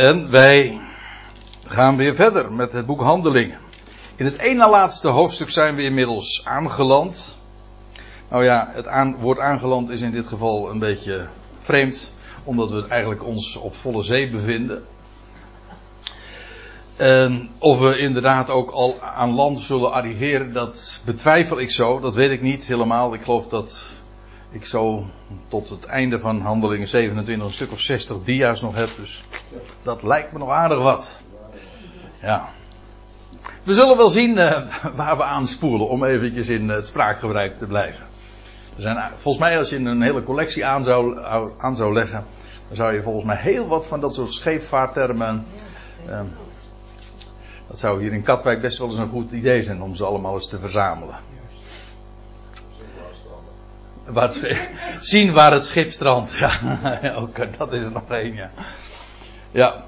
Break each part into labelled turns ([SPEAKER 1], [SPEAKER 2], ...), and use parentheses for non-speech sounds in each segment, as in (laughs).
[SPEAKER 1] En wij gaan weer verder met het boek Handelingen. In het ene laatste hoofdstuk zijn we inmiddels aangeland. Nou ja, het aan, woord aangeland is in dit geval een beetje vreemd, omdat we eigenlijk ons op volle zee bevinden. En of we inderdaad ook al aan land zullen arriveren, dat betwijfel ik zo. Dat weet ik niet helemaal. Ik geloof dat ik zo tot het einde van handelingen 27 een stuk of 60 dia's nog heb. Dus dat lijkt me nog aardig wat. Ja. We zullen wel zien uh, waar we aanspoelen om eventjes in het spraakgebruik te blijven. Er zijn, volgens mij als je een hele collectie aan zou, aan zou leggen, dan zou je volgens mij heel wat van dat soort scheepvaarttermen. Uh, dat zou hier in Katwijk best wel eens een goed idee zijn om ze allemaal eens te verzamelen. Waar zien waar het schip strandt. Ja, (laughs) ook dat is er nog één, ja. Ja.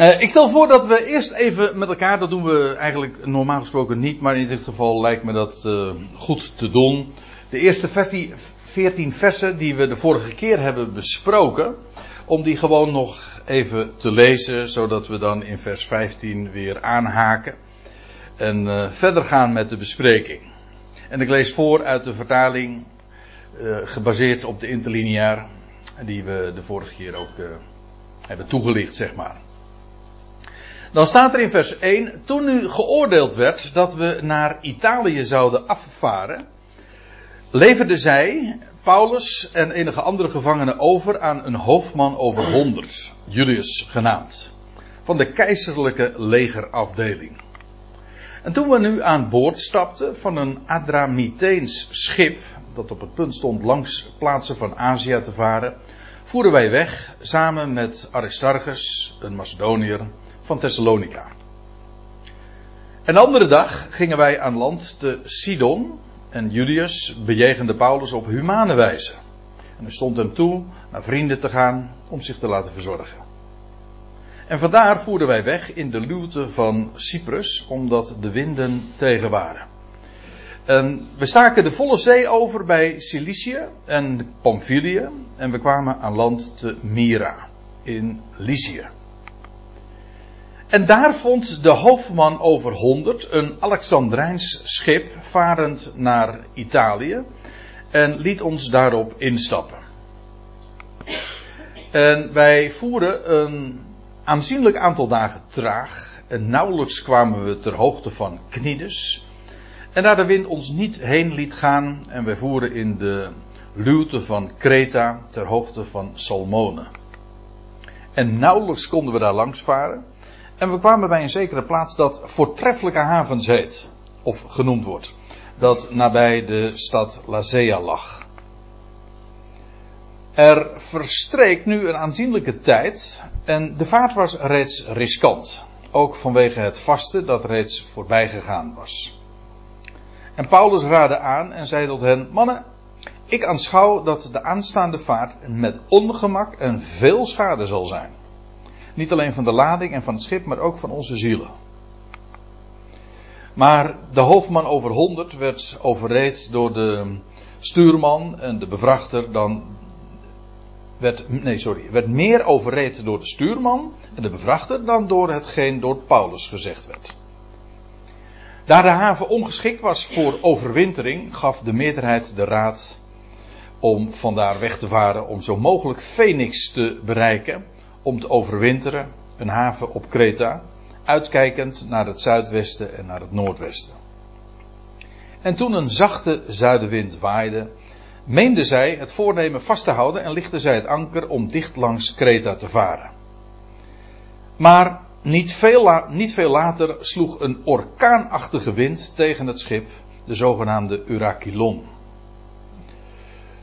[SPEAKER 1] Uh, ik stel voor dat we eerst even met elkaar, dat doen we eigenlijk normaal gesproken niet, maar in dit geval lijkt me dat uh, goed te doen. De eerste 14 versen die we de vorige keer hebben besproken, om die gewoon nog even te lezen, zodat we dan in vers 15 weer aanhaken en verder gaan met de bespreking. En ik lees voor uit de vertaling uh, gebaseerd op de interlineair, die we de vorige keer ook uh, hebben toegelicht, zeg maar. Dan staat er in vers 1, toen nu geoordeeld werd dat we naar Italië zouden afvaren, leverde zij, Paulus en enige andere gevangenen over aan een hoofdman over honderd, Julius genaamd, van de keizerlijke legerafdeling. En toen we nu aan boord stapten van een Adramiteens schip, dat op het punt stond langs plaatsen van Azië te varen, voeren wij weg samen met Aristarchus, een Macedoniër van Thessalonica. Een andere dag gingen wij aan land te Sidon en Julius bejegende Paulus op humane wijze. En er stond hem toe naar vrienden te gaan om zich te laten verzorgen. En vandaar voerden wij weg in de luwte van Cyprus, omdat de winden tegen waren. En we staken de volle zee over bij Cilicië en Pamphylië en we kwamen aan land te Myra in Lycië. En daar vond de hoofdman over honderd een Alexandrijns schip varend naar Italië en liet ons daarop instappen. En wij voeren een aanzienlijk aantal dagen traag en nauwelijks kwamen we ter hoogte van Cnidus. En daar de wind ons niet heen liet gaan en wij voeren in de luwte van Kreta ter hoogte van Salmone. En nauwelijks konden we daar langs varen. En we kwamen bij een zekere plaats dat voortreffelijke havens heet, of genoemd wordt, dat nabij de stad Lazea lag. Er verstreek nu een aanzienlijke tijd en de vaart was reeds riskant, ook vanwege het vaste dat reeds voorbij gegaan was. En Paulus raadde aan en zei tot hen: Mannen, ik aanschouw dat de aanstaande vaart met ongemak en veel schade zal zijn. Niet alleen van de lading en van het schip, maar ook van onze zielen. Maar de hoofdman over 100 werd overreed door de stuurman en de bevrachter dan. Werd, nee, sorry. Werd meer overreed door de stuurman en de bevrachter dan door hetgeen door Paulus gezegd werd. Daar de haven ongeschikt was voor overwintering, gaf de meerderheid de raad om vandaar weg te varen om zo mogelijk Phoenix te bereiken om te overwinteren, een haven op Kreta, uitkijkend naar het zuidwesten en naar het noordwesten. En toen een zachte zuidenwind waaide, meenden zij het voornemen vast te houden en lichtten zij het anker om dicht langs Kreta te varen. Maar niet veel, niet veel later sloeg een orkaanachtige wind tegen het schip, de zogenaamde Urakilon.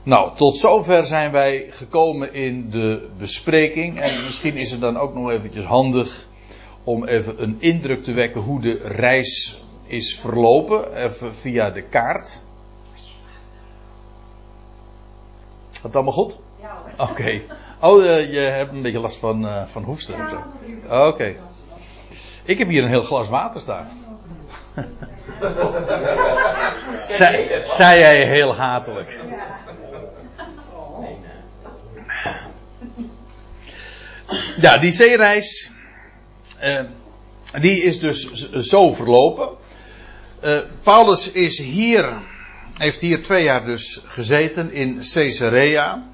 [SPEAKER 1] Nou, tot zover zijn wij gekomen in de bespreking. En misschien is het dan ook nog eventjes handig om even een indruk te wekken hoe de reis is verlopen. Even via de kaart. Gaat het allemaal goed? Ja. Oké. Okay. Oh, uh, je hebt een beetje last van, uh, van hoesten. Ja, Oké. Okay. Ik heb hier een heel glas water staan. (laughs) zei, zei jij heel hatelijk. ja, die zeereis. Uh, die is dus zo verlopen. Paulus is hier, heeft hier twee jaar dus gezeten in Caesarea.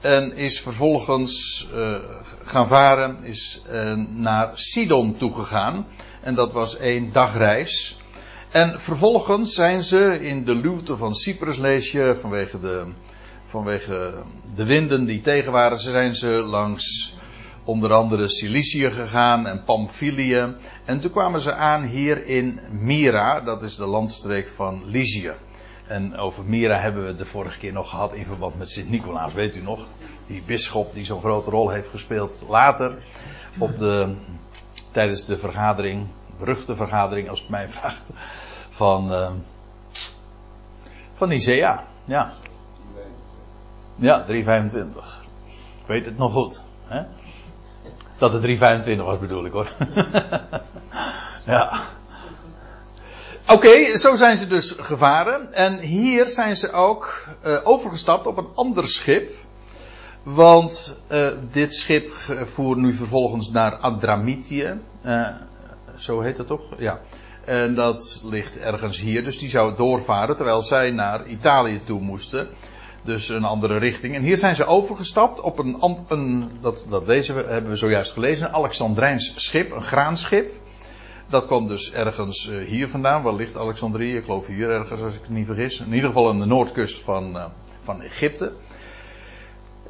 [SPEAKER 1] En is vervolgens uh, gaan varen, is naar Sidon toegegaan. En dat was één dagreis. En vervolgens zijn ze in de luwte van Cyprus, lees je, vanwege de, vanwege de winden die tegen waren, zijn ze langs onder andere Cilicië gegaan en Pamphylië. En toen kwamen ze aan hier in Myra, dat is de landstreek van Lycië. En over Myra hebben we het de vorige keer nog gehad in verband met Sint-Nicolaas, weet u nog? Die bisschop die zo'n grote rol heeft gespeeld later op de, tijdens de vergadering, beruchte vergadering als het mij vraagt, van, uh, van Nicea. Ja. Ja, 325. Ik weet het nog goed. Hè? Dat het 325 was bedoel ik hoor. (laughs) ja. Oké, zo zijn ze dus gevaren. En hier zijn ze ook uh, overgestapt op een ander schip. Want uh, dit schip voer nu vervolgens naar Adramitië. Uh, zo heet het toch? Ja. En dat ligt ergens hier. Dus die zou doorvaren terwijl zij naar Italië toe moesten. Dus een andere richting. En hier zijn ze overgestapt op een, een dat, dat hebben we zojuist gelezen, een Alexandrijns schip, een graanschip. Dat kwam dus ergens uh, hier vandaan. Waar ligt Alexandrië? Ik geloof hier ergens, als ik het niet vergis. In ieder geval aan de noordkust van, uh, van Egypte.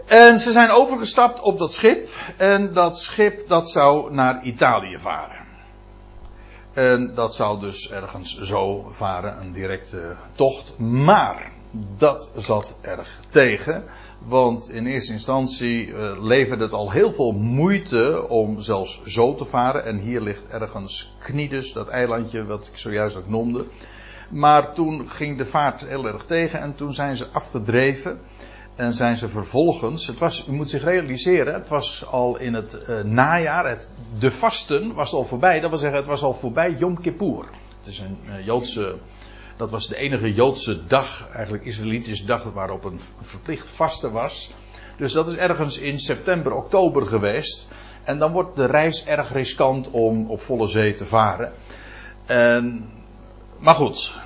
[SPEAKER 1] En ze zijn overgestapt op dat schip. En dat schip dat zou naar Italië varen. En dat zou dus ergens zo varen, een directe tocht. Maar dat zat erg tegen. Want in eerste instantie uh, leverde het al heel veel moeite om zelfs zo te varen. En hier ligt ergens Knides, dat eilandje wat ik zojuist ook noemde. Maar toen ging de vaart heel erg tegen en toen zijn ze afgedreven. En zijn ze vervolgens, het was, u moet zich realiseren, het was al in het uh, najaar, het, de vasten was al voorbij. Dat wil zeggen, het was al voorbij Yom Kippur. Het is een uh, Joodse dat was de enige Joodse dag, eigenlijk Israëlitische dag, waarop een verplicht vasten was. Dus dat is ergens in september, oktober geweest. En dan wordt de reis erg riskant om op volle zee te varen. En, maar goed,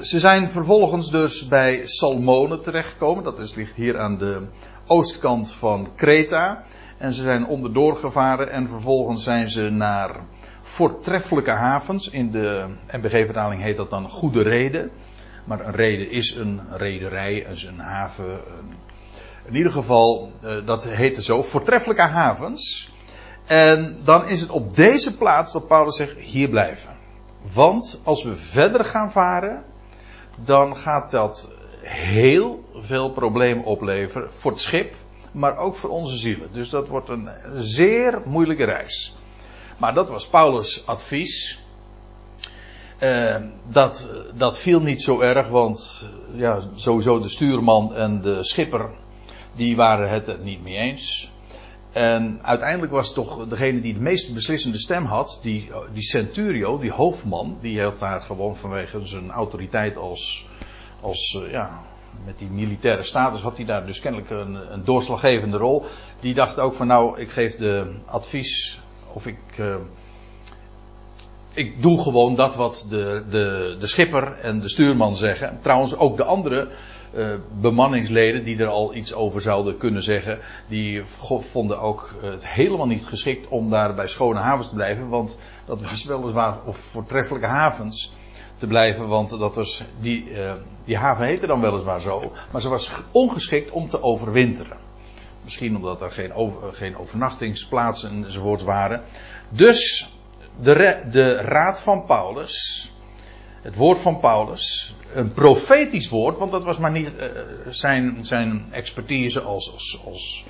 [SPEAKER 1] ze zijn vervolgens dus bij Salmone terechtgekomen. Dat is, ligt hier aan de oostkant van Kreta. En ze zijn onderdoor gevaren en vervolgens zijn ze naar voortreffelijke havens. In de MBG-vertaling heet dat dan goede reden. Maar een reden is een rederij, een haven. in ieder geval, uh, dat heette zo. Voortreffelijke havens. En dan is het op deze plaats dat Paulus zegt: hier blijven. Want als we verder gaan varen, dan gaat dat heel veel problemen opleveren voor het schip, maar ook voor onze zielen. Dus dat wordt een zeer moeilijke reis. Maar dat was Paulus' advies. Uh, dat, dat viel niet zo erg, want ja, sowieso de stuurman en de schipper, die waren het er niet mee eens. En uiteindelijk was toch degene die de meest beslissende stem had, die, die centurio, die hoofdman, die had daar gewoon vanwege zijn autoriteit als, als uh, ja, met die militaire status had hij daar dus kennelijk een, een doorslaggevende rol. Die dacht ook van nou, ik geef de advies of ik. Uh, ik doe gewoon dat wat de, de, de schipper en de stuurman zeggen. Trouwens, ook de andere uh, bemanningsleden die er al iets over zouden kunnen zeggen. Die vonden ook het helemaal niet geschikt om daar bij schone havens te blijven. Want dat was weliswaar, of voortreffelijke havens te blijven. Want dat was, die, uh, die haven heette dan weliswaar zo. Maar ze was ongeschikt om te overwinteren. Misschien omdat er geen, geen overnachtingsplaatsen enzovoort waren. Dus de, de raad van Paulus, het woord van Paulus, een profetisch woord, want dat was maar niet uh, zijn, zijn expertise als, als, als,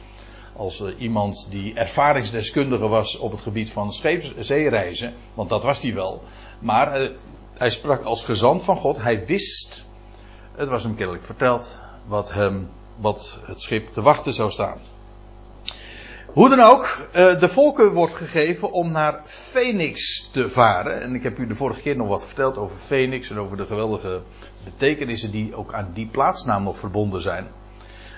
[SPEAKER 1] als uh, iemand die ervaringsdeskundige was op het gebied van scheepszeereizen, want dat was hij wel. Maar uh, hij sprak als gezant van God, hij wist, het was hem kennelijk verteld, wat hem wat het schip te wachten zou staan. Hoe dan ook, eh, de volken wordt gegeven om naar Phoenix te varen. En ik heb u de vorige keer nog wat verteld over Phoenix en over de geweldige betekenissen die ook aan die plaatsnaam nog verbonden zijn.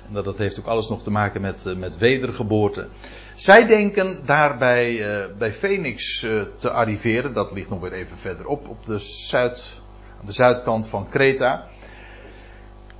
[SPEAKER 1] En dat, dat heeft ook alles nog te maken met, eh, met wedergeboorte. Zij denken daarbij uh, bij Phoenix te arriveren. Dat ligt nog weer even verderop op de, zuid, aan de zuidkant van Kreta.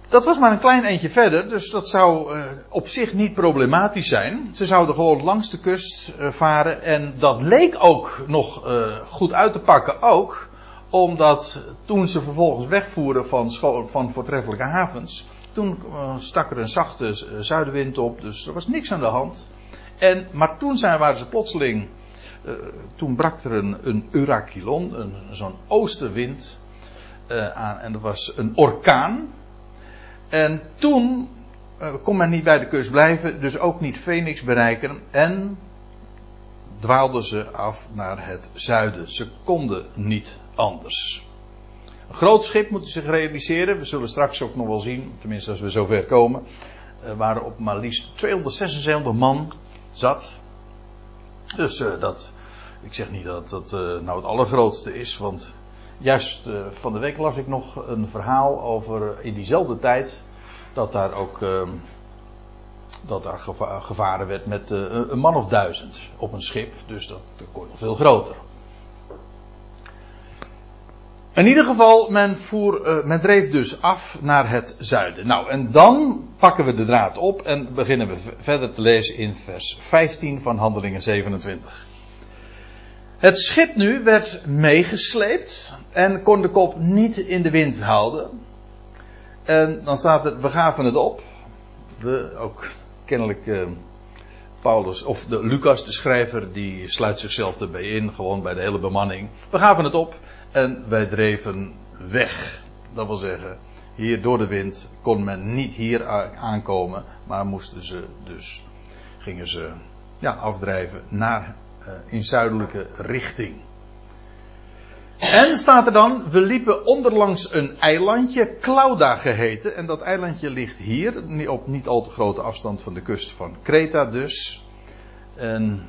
[SPEAKER 1] Dat was maar een klein eentje verder, dus dat zou uh, op zich niet problematisch zijn. Ze zouden gewoon langs de kust varen en dat leek ook nog goed uit te pakken ook omdat toen ze vervolgens wegvoeren van, van voortreffelijke havens, toen stak er een zachte zuidenwind op, dus er was niks aan de hand. En, maar toen zijn, waren ze plotseling. Toen brak er een, een zo'n oostenwind aan. En dat was een orkaan. En toen uh, kon men niet bij de kust blijven, dus ook niet Phoenix bereiken. En dwaalden ze af naar het zuiden. Ze konden niet anders. Een groot schip moet zich realiseren. We zullen straks ook nog wel zien, tenminste als we zover komen. Er waren op maar liefst 276 man zat. Dus uh, dat, ik zeg niet dat dat nou het allergrootste is, want juist uh, van de week las ik nog een verhaal over in diezelfde tijd dat daar ook ehm, dat daar geva gevaren werd met een man of duizend op een schip, dus dat, dat kon nog veel groter. In ieder geval, men, voer, uh, men dreef dus af naar het zuiden. Nou, en dan pakken we de draad op en beginnen we verder te lezen in vers 15 van Handelingen 27. Het schip nu werd meegesleept en kon de kop niet in de wind houden. En dan staat er, we gaven het op. Ook kennelijk uh, Paulus, of de, Lucas, de schrijver, die sluit zichzelf erbij in, gewoon bij de hele bemanning. We gaven het op en wij dreven weg. Dat wil zeggen, hier door de wind kon men niet hier aankomen, maar moesten ze dus, gingen ze ja, afdrijven naar, in zuidelijke richting. En staat er dan, we liepen onderlangs een eilandje, Clauda geheten. En dat eilandje ligt hier, op niet al te grote afstand van de kust van Kreta dus. En,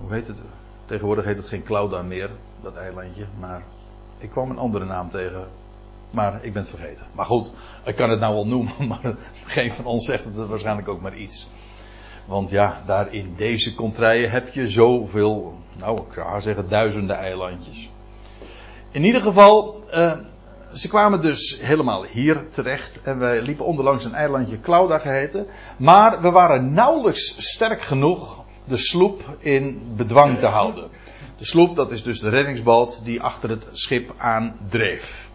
[SPEAKER 1] hoe heet het? Tegenwoordig heet het geen Clauda meer, dat eilandje, maar ik kwam een andere naam tegen. Maar ik ben het vergeten. Maar goed, ik kan het nou wel noemen. (laughs) Maar geen van ons zegt het waarschijnlijk ook maar iets. Want ja, daar in deze contraien heb je zoveel. Nou, ik zou zeggen duizenden eilandjes. In ieder geval, uh, ze kwamen dus helemaal hier terecht. En wij liepen onderlangs een eilandje Clauda geheten. Maar we waren nauwelijks sterk genoeg de sloep in bedwang te houden. De sloep, dat is dus de reddingsboot die achter het schip aandreef.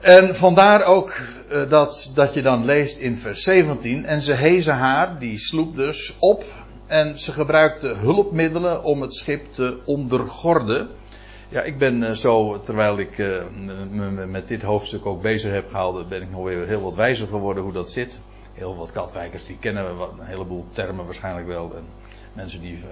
[SPEAKER 1] En vandaar ook uh, dat, dat je dan leest in vers 17. En ze hezen haar, die sloep dus, op. En ze gebruikte hulpmiddelen om het schip te ondergorden. Ja, ik ben uh, zo, terwijl ik uh, me met dit hoofdstuk ook bezig heb gehouden, ben ik nog weer heel wat wijzer geworden hoe dat zit. Heel wat katwijkers die kennen een heleboel termen waarschijnlijk wel. En mensen die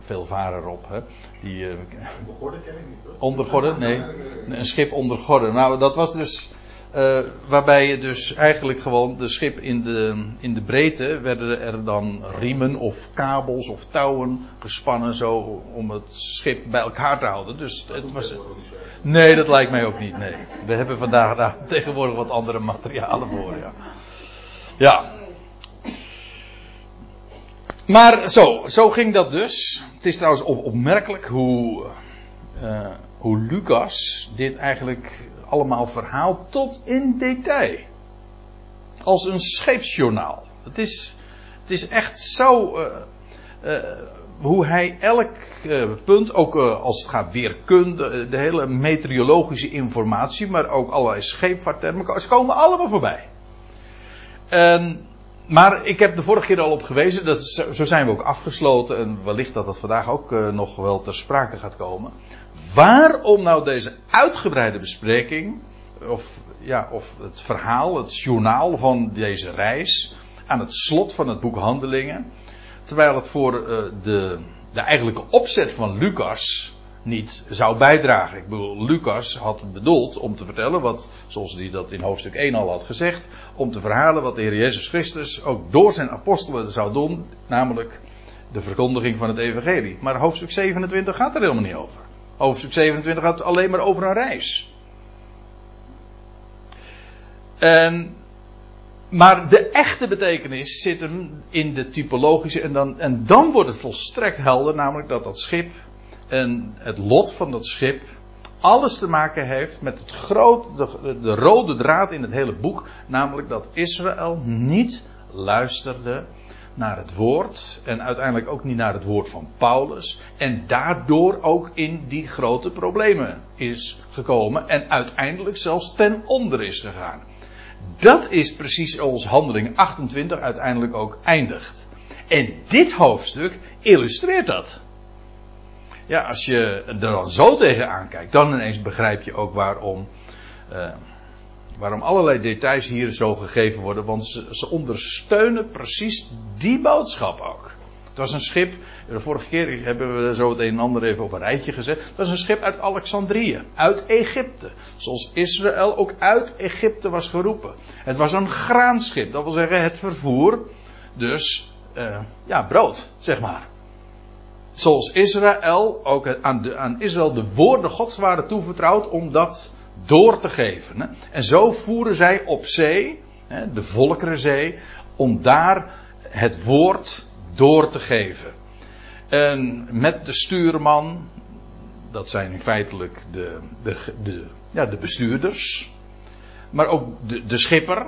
[SPEAKER 1] veel varen erop. Hè, die, uh, ondergorden ken ik niet hoor. Ondergorden? Nee. Een schip ondergorden. Nou, dat was dus. Uh, waarbij je dus eigenlijk gewoon de schip in de, in de breedte werden er dan riemen of kabels of touwen gespannen zo om het schip bij elkaar te houden. Dus het was. Nee, dat lijkt mij ook niet. Nee. We hebben vandaag daar (laughs) tegenwoordig wat andere materialen voor. Ja. ja. Maar zo, zo ging dat dus. Het is trouwens op, opmerkelijk hoe, uh, hoe Lucas dit eigenlijk allemaal verhaalt tot in detail. Als een scheepsjournaal. Het is, het is echt zo. Uh, uh, hoe hij elk punt, ook als het gaat weerkunde, de hele meteorologische informatie, maar ook allerlei scheepvaarttermen, ze komen allemaal voorbij. Maar ik heb de vorige keer al op gewezen, dat, zo zijn we ook afgesloten en wellicht dat dat vandaag ook nog wel ter sprake gaat komen. Waarom nou deze uitgebreide bespreking, of, ja, of het verhaal, het journaal van deze reis, aan het slot van het boek Handelingen, terwijl het voor uh, de, de eigenlijke opzet van Lucas niet zou bijdragen. Ik bedoel, Lucas had bedoeld om te vertellen wat, zoals hij dat in hoofdstuk 1 al had gezegd, om te verhalen wat de Heer Jezus Christus ook door zijn apostelen zou doen, namelijk de verkondiging van het evangelie. Maar hoofdstuk 27 gaat er helemaal niet over. Hoofdstuk 27 gaat alleen maar over een reis. Maar de echte betekenis zit hem in de typologische. En dan, en dan wordt het volstrekt helder, namelijk dat dat schip en het lot van dat schip alles te maken heeft met het groot, de, de rode draad in het hele boek. Namelijk dat Israël niet luisterde naar het woord. En uiteindelijk ook niet naar het woord van Paulus. En daardoor ook in die grote problemen is gekomen. En uiteindelijk zelfs ten onder is gegaan. Dat is precies zoals handeling 28 uiteindelijk ook eindigt. En dit hoofdstuk illustreert dat. Ja, als je er dan zo tegenaan kijkt, dan ineens begrijp je ook waarom, uh, waarom allerlei details hier zo gegeven worden. Want ze, ze, ondersteunen precies die boodschap ook. Het was een schip, de vorige keer hebben we zo het een en ander even op een rijtje gezet. Het was een schip uit Alexandrië, uit Egypte. Zoals Israël ook uit Egypte was geroepen. Het was een graanschip, dat wil zeggen het vervoer, dus uh, ja, brood, zeg maar. Zoals Israël, ook aan, aan Israël de woorden Gods waren toevertrouwd om dat door te geven. Hè. En zo voeren zij op zee, hè, de Volkerenzee, om daar het woord door te geven. En met de stuurman, dat zijn feitelijk de, de, de, ja, de bestuurders, maar ook de, de schipper,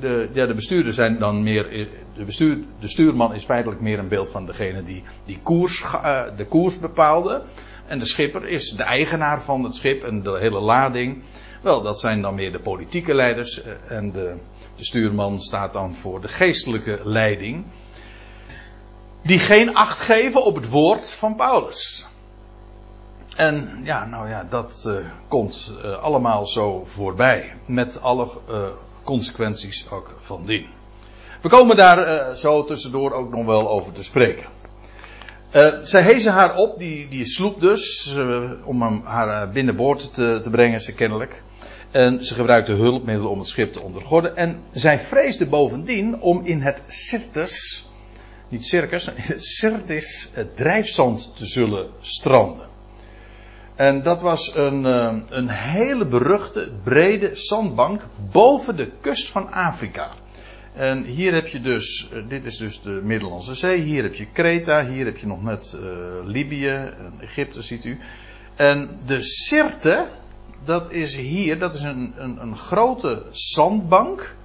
[SPEAKER 1] de, ja, de bestuurders zijn dan meer. De, bestuur, de stuurman is feitelijk meer een beeld van degene die, die koers, uh, de koers bepaalde. En de schipper is de eigenaar van het schip en de hele lading. Wel, dat zijn dan meer de politieke leiders. Uh, en de, de stuurman staat dan voor de geestelijke leiding. Die geen acht geven op het woord van Paulus. En ja, nou ja, dat uh, komt allemaal zo voorbij. Met alle consequenties ook van dien. We komen daar zo tussendoor ook nog wel over te spreken. Uh, zij hezen haar op, die, die sloep dus, om haar binnenboord te, te brengen, ze kennelijk. En ze gebruikte hulpmiddelen om het schip te ondergorden. En zij vreesde bovendien om in het Sirtis, niet circus, in het Sirtis het drijfzand te zullen stranden. En dat was een, eh, een hele beruchte, brede zandbank boven de kust van Afrika. En hier heb je dus, eh, dit is dus de Middellandse Zee, hier heb je Kreta, hier heb je nog net uh, Libië en Egypte, ziet u. En de Sirte, dat is hier, dat is een, een, een grote zandbank.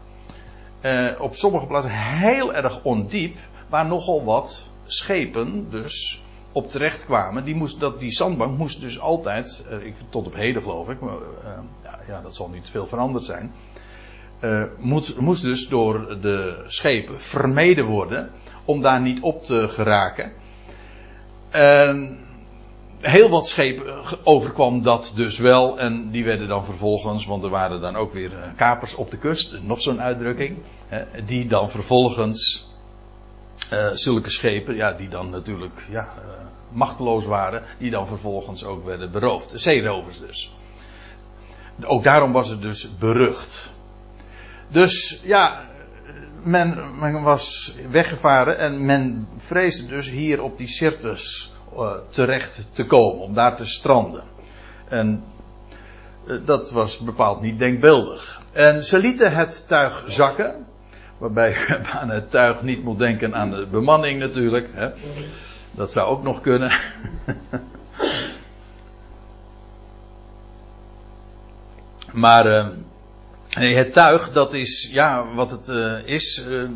[SPEAKER 1] Uh, op sommige plaatsen heel erg ondiep, waar nogal wat schepen dus op terecht kwamen, die, moest, dat, die zandbank moest dus altijd, ik, tot op heden geloof ik, maar, ja, ja, dat zal niet veel veranderd zijn, uh, moest, moest dus door de schepen vermeden worden om daar niet op te geraken. En heel wat schepen overkwam dat dus wel en die werden dan vervolgens, want er waren dan ook weer kapers op de kust, nog zo'n uitdrukking, die dan vervolgens zulke schepen, ja, die dan natuurlijk ja, machteloos waren, die dan vervolgens ook werden beroofd. Zeerovers dus. Ook daarom was het dus berucht. Dus ja, men, men was weggevaren en men vreesde dus hier op die Sirtus uh, terecht te komen, om daar te stranden. En dat was bepaald niet denkbeeldig. En ze lieten het tuig zakken. Waarbij je (laughs) aan het tuig niet moet denken aan de bemanning natuurlijk. Hè. Dat zou ook nog kunnen. (laughs) maar uh, het tuig, dat is ja, wat het uh, is. Uh, de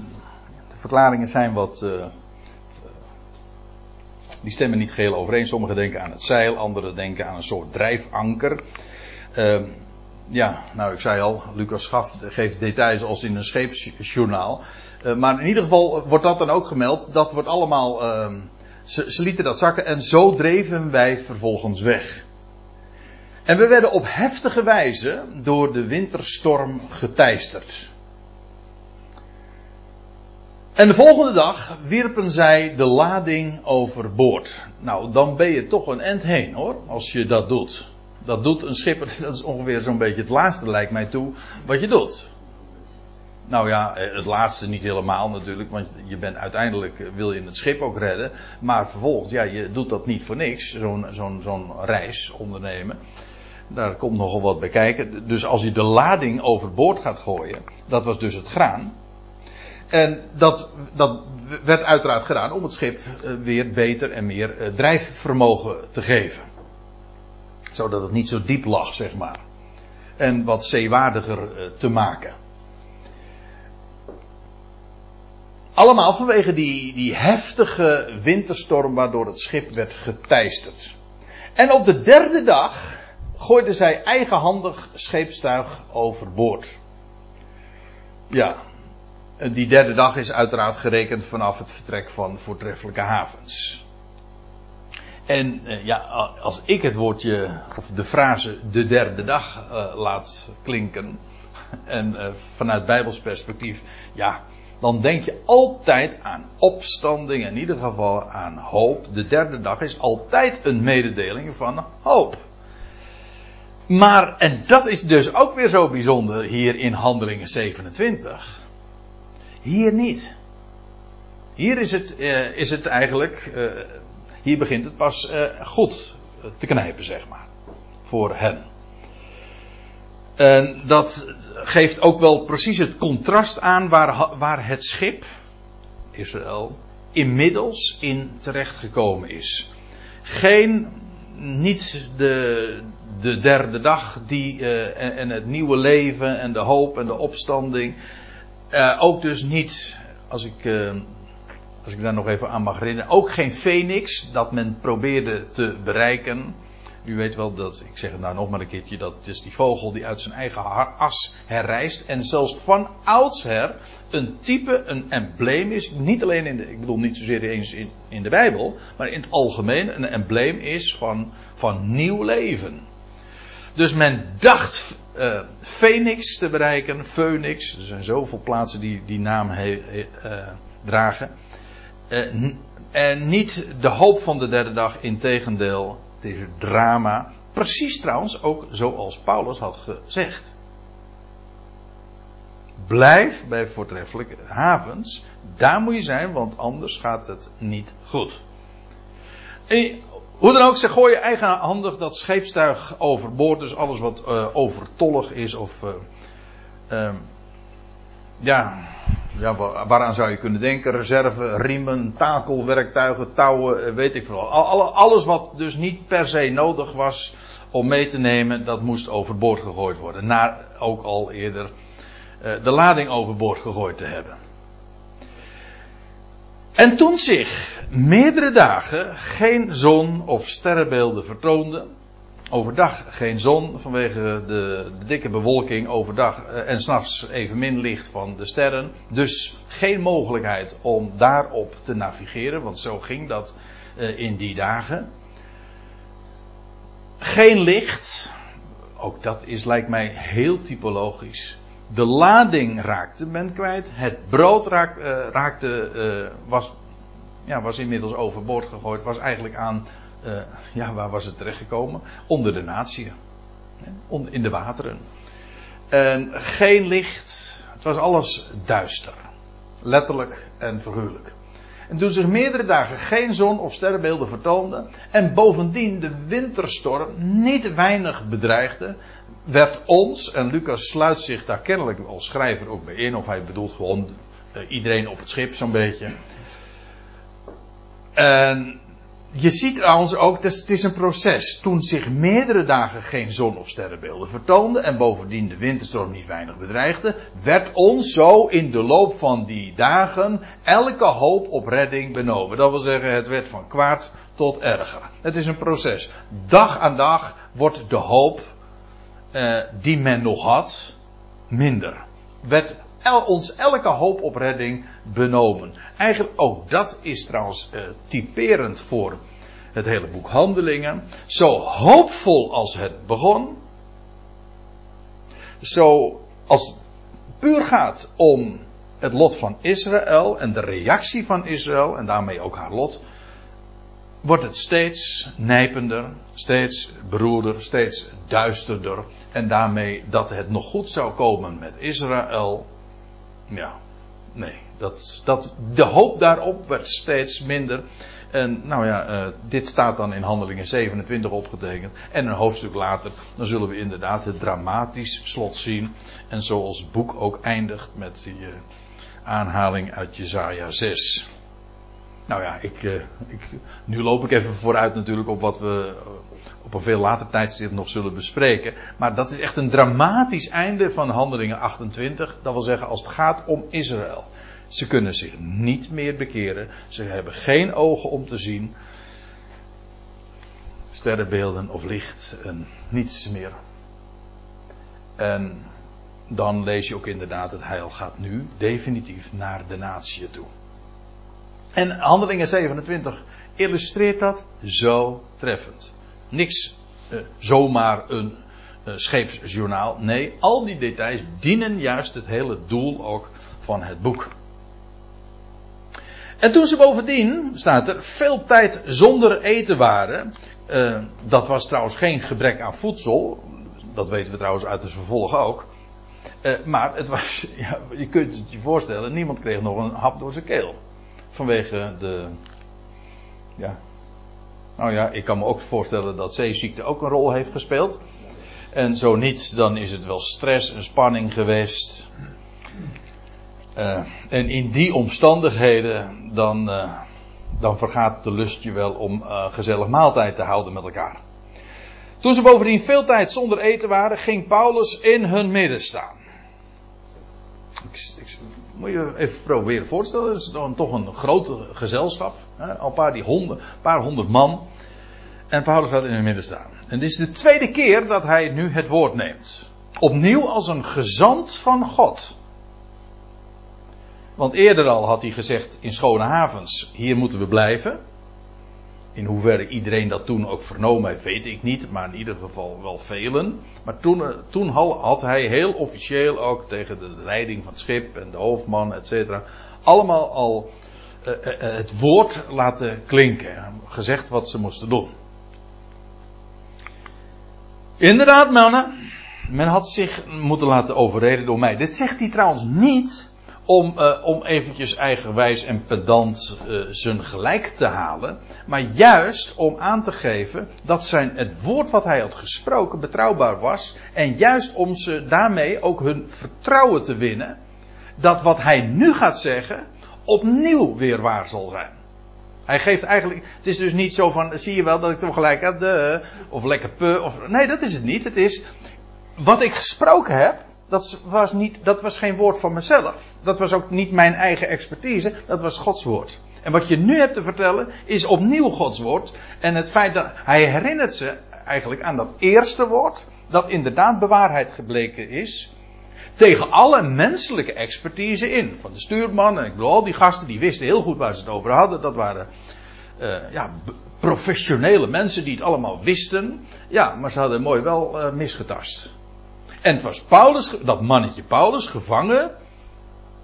[SPEAKER 1] verklaringen zijn wat. die stemmen niet geheel overeen. Sommigen denken aan het zeil, anderen denken aan een soort drijfanker. Ja, nou ik zei al, Lucas gaf, geeft details als in een scheepsjournaal. Maar in ieder geval wordt dat dan ook gemeld. Dat wordt allemaal, uh, ze, ze, lieten dat zakken en zo dreven wij vervolgens weg. En we werden op heftige wijze door de winterstorm geteisterd. En de volgende dag wierpen zij de lading overboord. Nou, dan ben je toch een end heen hoor, als je dat doet dat doet een schipper, (laughs) dat is ongeveer zo'n beetje het laatste, lijkt mij toe, wat je doet. Nou ja, eh, het laatste niet helemaal natuurlijk, want je bent uiteindelijk eh, wil je het schip ook redden. Maar vervolgens, ja, je doet dat niet voor niks, zo'n zo'n zo'n reis ondernemen. Daar komt nogal wat bij kijken. Dus als je de lading overboord gaat gooien, dat was dus het graan. En dat, dat werd uiteraard gedaan om het schip eh, weer beter en meer eh, drijfvermogen te geven. Zodat het niet zo diep lag, zeg maar. En wat zeewaardiger eh, te maken. Allemaal vanwege die, die heftige winterstorm waardoor het schip werd geteisterd. En op de derde dag gooiden zij eigenhandig scheepstuig overboord. Ja, die derde dag is uiteraard gerekend vanaf het vertrek van voortreffelijke havens. En eh, ja, als ik het woordje, of de frase de derde dag uh, laat klinken, (laughs) en uh, vanuit Bijbels perspectief, ja, dan denk je altijd aan opstanding, in ieder geval aan hoop. De derde dag is altijd een mededeling van hoop. Maar, en dat is dus ook weer zo bijzonder hier in Handelingen 27. Hier niet. Hier is het, uh, is het eigenlijk, uh, hier begint het pas uh, goed te knijpen, zeg maar. Voor hen. En dat geeft ook wel precies het contrast aan waar, waar het schip, Israël, inmiddels in terechtgekomen is. Geen, niet de, de derde dag die, uh, en, het nieuwe leven en de hoop en de opstanding. Uh, ook dus niet, als ik, uh, als ik daar nog even aan mag herinneren, ook geen Phoenix dat men probeerde te bereiken. U weet wel dat, ik zeg het nou nog maar een keertje, dat het is die vogel die uit zijn eigen as herrijst. En zelfs van oudsher een type, een embleem is. Niet alleen in de, ik bedoel niet zozeer eens in, in de Bijbel, maar in het algemeen een embleem is van, van nieuw leven. Dus men dacht uh, Phoenix te bereiken, Phoenix. Er zijn zoveel plaatsen die die naam uh, dragen. Uh, en niet de hoop van de derde dag, integendeel tegen drama. Precies trouwens ook zoals Paulus had gezegd. Blijf bij voortreffelijke havens. Daar moet je zijn, want anders gaat het niet goed. Hoe dan ook, ze gooien eigenhandig dat scheepstuig overboord. Dus alles wat uh, overtollig is of. Uh, ja, ja, waaraan zou je kunnen denken? Reserve, riemen, takelwerktuigen, touwen, weet ik veel. Alles wat dus niet per se nodig was om mee te nemen, dat moest overboord gegooid worden. Na ook al eerder de lading overboord gegooid te hebben. En toen zich meerdere dagen geen zon of sterrenbeelden vertoonden, overdag geen zon vanwege de, dikke bewolking overdag uh, en s'nachts evenmin licht van de sterren. Dus geen mogelijkheid om daarop te navigeren, want zo ging dat uh, in die dagen. Geen licht, ook dat is lijkt mij heel typologisch. De lading raakte men kwijt, het brood uh, raakte, was, ja, was inmiddels overboord gegooid, was eigenlijk aan uh, ja, waar was het terechtgekomen? Onder de natie. In de wateren. En geen licht. Het was alles duister. Letterlijk en figuurlijk. En toen zich meerdere dagen geen zon of sterrenbeelden vertoonden. En bovendien de winterstorm niet weinig bedreigde. Werd ons, en Lucas sluit zich daar kennelijk als schrijver ook bij in. Of hij bedoelt gewoon uh, iedereen op het schip zo'n beetje. En je ziet trouwens ook, het is een proces. Toen zich meerdere dagen geen zon of sterrenbeelden vertoonden en bovendien de winterstorm niet weinig bedreigde, werd ons zo in de loop van die dagen elke hoop op redding benomen. Dat wil zeggen, het werd van kwaad tot erger. Het is een proces. Dag aan dag wordt de hoop eh, die men nog had minder. Werd ons elke hoop op redding benomen. Eigenlijk ook dat is trouwens uh, typerend voor het hele boek Handelingen. Zo hoopvol als het begon. Zo als het puur gaat om het lot van Israël en de reactie van Israël en daarmee ook haar lot. Wordt het steeds nijpender, steeds beroerder, steeds duisterder. En daarmee dat het nog goed zou komen met Israël. Ja, nee, dat, dat, de hoop daarop werd steeds minder. En nou ja, uh, dit staat dan in Handelingen 27 opgetekend. En een hoofdstuk later, dan zullen we inderdaad het dramatisch slot zien. En zoals het boek ook eindigt met die, uh, aanhaling uit Jezaja 6. Nou ja, ik, uh, ik, nu loop ik even vooruit natuurlijk op wat we op een veel later tijdstip nog zullen bespreken. Maar dat is echt een dramatisch einde van Handelingen 28. Dat wil zeggen als het gaat om Israël. Ze kunnen zich niet meer bekeren. Ze hebben geen ogen om te zien. Sterrenbeelden of licht en niets meer. En dan lees je ook inderdaad, het heil gaat nu definitief naar de natie toe. En Handelingen 27 illustreert dat zo treffend. Niks uh, zomaar een uh, scheepsjournaal. Nee, al die details dienen juist het hele doel ook van het boek. En toen ze bovendien, staat er, veel tijd zonder eten waren. Uh, dat was trouwens geen gebrek aan voedsel. Dat weten we trouwens uit het vervolg ook. Uh, maar het was, (laughs) ja, je kunt het je voorstellen, niemand kreeg nog een hap door zijn keel. Vanwege de, ja. Nou ja, ik kan me ook voorstellen dat zeeziekte ook een rol heeft gespeeld. En zo niet, dan is het wel stress en spanning geweest. Uh, en in die omstandigheden, dan, uh, dan vergaat de lust je wel om uh, gezellig maaltijd te houden met elkaar. Toen ze bovendien veel tijd zonder eten waren, ging Paulus in hun midden staan. Ik, ik, moet je even proberen voor te stellen. Het is dan toch een grote gezelschap. Hè? Al paar, die honderd, paar honderd man. En Paulus gaat in hun midden staan. En dit is de tweede keer dat hij nu het woord neemt. Opnieuw als een gezant van God. Want eerder al had hij gezegd in schone havens, hier moeten we blijven. In hoeverre iedereen dat toen ook vernomen heeft, weet ik niet, maar in ieder geval wel velen. Maar toen, toen had hij heel officieel ook tegen de leiding van het schip en de hoofdman, et cetera, allemaal al uh, uh, het woord laten klinken. Gezegd wat ze moesten doen. Inderdaad, mannen, men had zich moeten laten overreden door mij. Dit zegt hij trouwens niet om, uh, om eventjes eigenwijs en pedant uh, zijn gelijk te halen. Maar juist om aan te geven dat zijn, het woord wat hij had gesproken betrouwbaar was. En juist om ze daarmee ook hun vertrouwen te winnen. Dat wat hij nu gaat zeggen opnieuw weer waar zal zijn. Hij geeft eigenlijk, het is dus niet zo van, zie je wel dat ik toch gelijk had, de, of lekker pu, of, nee dat is het niet. Het is, wat ik gesproken heb, dat was, niet, dat was geen woord van mezelf. Dat was ook niet mijn eigen expertise. Dat was Gods woord. En wat je nu hebt te vertellen is opnieuw Gods woord. En het feit dat hij herinnert ze eigenlijk aan dat eerste woord. Dat inderdaad bewaarheid gebleken is. Tegen alle menselijke expertise in. Van de stuurman en ik bedoel, al die gasten die wisten heel goed waar ze het over hadden. Dat waren uh, ja, professionele mensen die het allemaal wisten. Ja, maar ze hadden mooi wel uh, misgetast. En het was Paulus, dat mannetje Paulus, gevangen,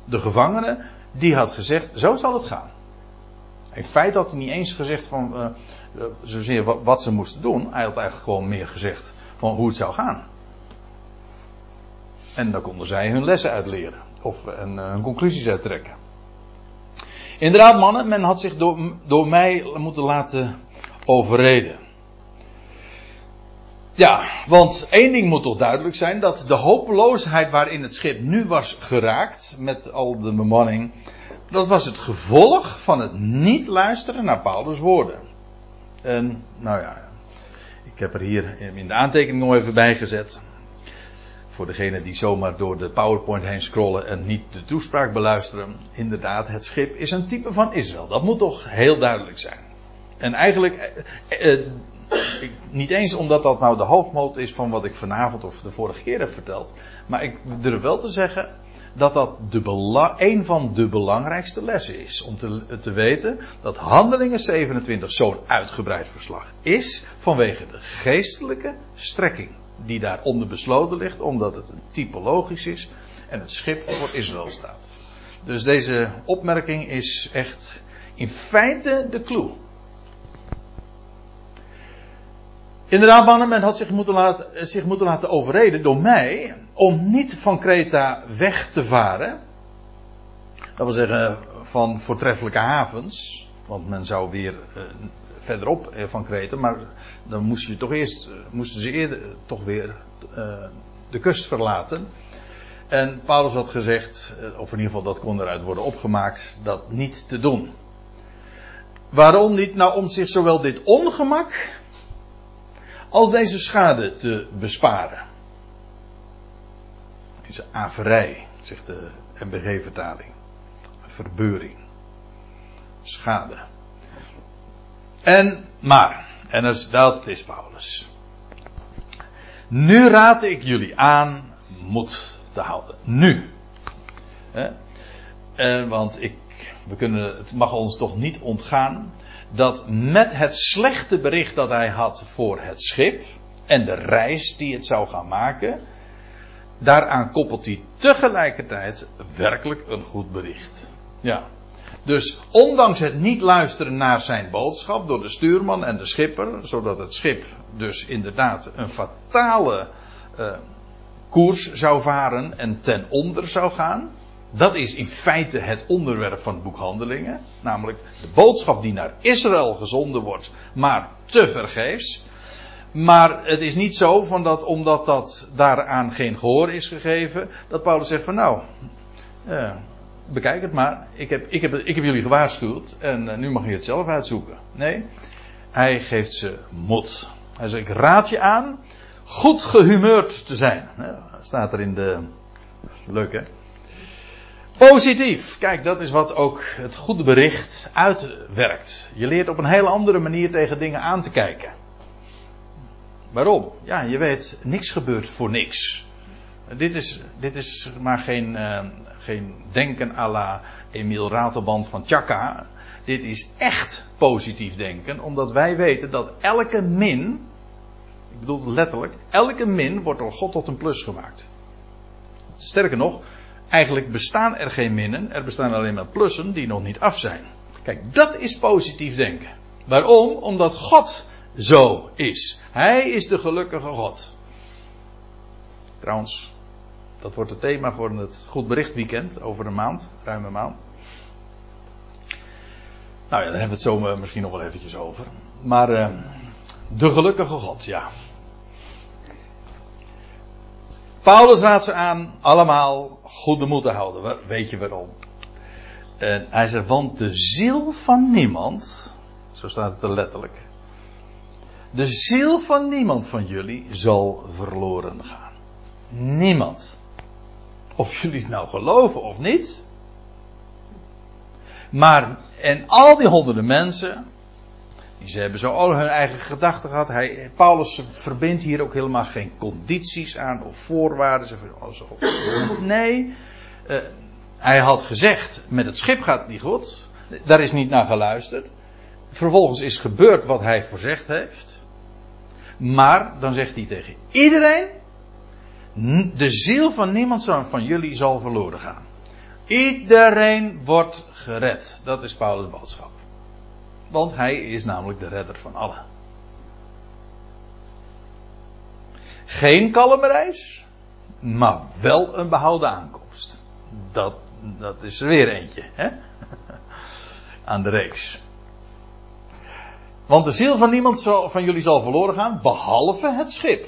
[SPEAKER 1] de gevangene, die had gezegd, zo zal het gaan. In feite had hij niet eens gezegd van, uh, wat, ze moesten doen. Hij had eigenlijk gewoon meer gezegd van hoe het zou gaan. En dan konden zij hun lessen uitleren. Of en, uh, hun conclusies uittrekken. Inderdaad mannen, men had zich door, door mij moeten laten overreden. Ja, want één ding moet toch duidelijk zijn: dat de hopeloosheid waarin het schip nu was geraakt, met al de bemanning, dat was het gevolg van het niet luisteren naar Paulus' woorden. En, nou ja, ik heb er hier in de aantekening nog even bij gezet. Voor degenen die zomaar door de PowerPoint heen scrollen en niet de toespraak beluisteren. Inderdaad, het schip is een type van Israël. Dat moet toch heel duidelijk zijn. En eigenlijk, eh, eh, niet eens omdat dat nou de hoofdmoot is van wat ik vanavond of de vorige keer heb verteld. Maar ik durf wel te zeggen dat dat de een van de belangrijkste lessen is. Om te, te weten dat Handelingen 27 zo'n uitgebreid verslag is vanwege de geestelijke strekking die daaronder besloten ligt, omdat het een typologisch is en het schip voor Israël staat. Dus deze opmerking is echt in feite de clue. Inderdaad, mannen, men had zich moeten, laten, zich moeten laten overreden door mij om niet van Kreta weg te varen. Dat wil zeggen van voortreffelijke havens. Want men zou weer uh, verderop van Kreta, maar dan je toch eerst, moesten ze eerder toch weer de kust verlaten. En Paulus had gezegd, eh, of in ieder geval dat kon eruit worden opgemaakt, dat niet te doen. Waarom niet? Nou, om zich zowel dit ongemak als deze schade te besparen. Deze averij, zegt de MBG-vertaling. Verbeuring. Schade. En, maar, en dat is, dat is Paulus. Nu raad ik jullie aan moed te houden. Nu. Eh, want ik, we kunnen, het mag ons toch niet ontgaan dat met het slechte bericht dat hij had voor het schip en de reis die het zou gaan maken, daaraan koppelt hij tegelijkertijd werkelijk een goed bericht. Ja. Dus ondanks het niet luisteren naar zijn boodschap door de stuurman en de schipper, zodat het schip dus inderdaad een fatale uh, koers zou varen en ten onder zou gaan. Dat is in feite het onderwerp van het boek Handelingen. Namelijk de boodschap die naar Israël gezonden wordt, maar te vergeefs. Maar het is niet zo van dat omdat dat daaraan geen gehoor is gegeven, dat Paulus zegt van nou, uh, bekijk het maar. Ik heb, ik heb, ik heb jullie gewaarschuwd en uh, nu mag je het zelf uitzoeken. Nee, hij geeft ze moed. Hij zegt, ik raad je aan goed gehumeurd te zijn. Ja, staat er in de. Leuk hè? Positief. Kijk, dat is wat ook het goede bericht uitwerkt. Je leert op een hele andere manier tegen dingen aan te kijken. Waarom? Ja, je weet, niks gebeurt voor niks. Dit is, dit is maar geen, uh, geen denken à la Emil Ratelband van Chaka. Dit is echt positief denken, omdat wij weten dat elke min, ik bedoel letterlijk, elke min wordt door God tot een plus gemaakt. Sterker nog, eigenlijk bestaan er geen minnen, er bestaan alleen maar plussen die nog niet af zijn. Kijk, dat is positief denken. Waarom? Omdat God zo is. Hij is de gelukkige God. Trouwens, dat wordt het thema voor het Goed Bericht Weekend over een maand, ruim een maand. Nou ja, daar hebben we het zo misschien nog wel eventjes over. Maar uh, de gelukkige God, ja. Paulus raadt ze aan allemaal goede moed te houden. Weet je waarom? En hij zegt, want de ziel van niemand, zo staat het er letterlijk. De ziel van niemand van jullie zal verloren gaan. Niemand. Of jullie het nou geloven of niet. Maar, en al die honderden mensen, ze hebben zo al hun eigen gedachten gehad. Hij, Paulus verbindt hier ook helemaal geen condities aan of voorwaarden. Nee, uh, hij had gezegd, met het schip gaat het niet goed. Daar is niet naar geluisterd. Vervolgens is gebeurd wat hij voorzegd heeft. Maar dan zegt hij tegen iedereen: De ziel van niemand van jullie zal verloren gaan. Iedereen wordt gered. Dat is Paulus' boodschap. Want hij is namelijk de redder van allen. Geen kalme reis, maar wel een behouden aankomst. Dat, dat is er weer eentje, hè? (laughs) Aan de reeks. Want de ziel van niemand van jullie zal verloren gaan, behalve het schip.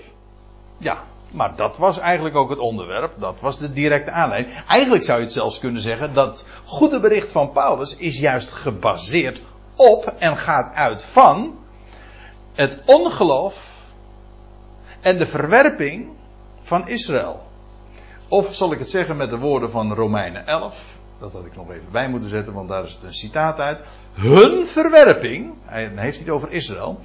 [SPEAKER 1] Ja, maar dat was eigenlijk ook het onderwerp. Dat was de directe aanleiding. Eigenlijk zou je het zelfs kunnen zeggen dat goede bericht van Paulus is juist gebaseerd op en gaat uit van het ongeloof en de verwerping van Israël. Of zal ik het zeggen met de woorden van Romeinen 11. Dat had ik nog even bij moeten zetten, want daar is het een citaat uit. Hun verwerping, hij heeft het over Israël,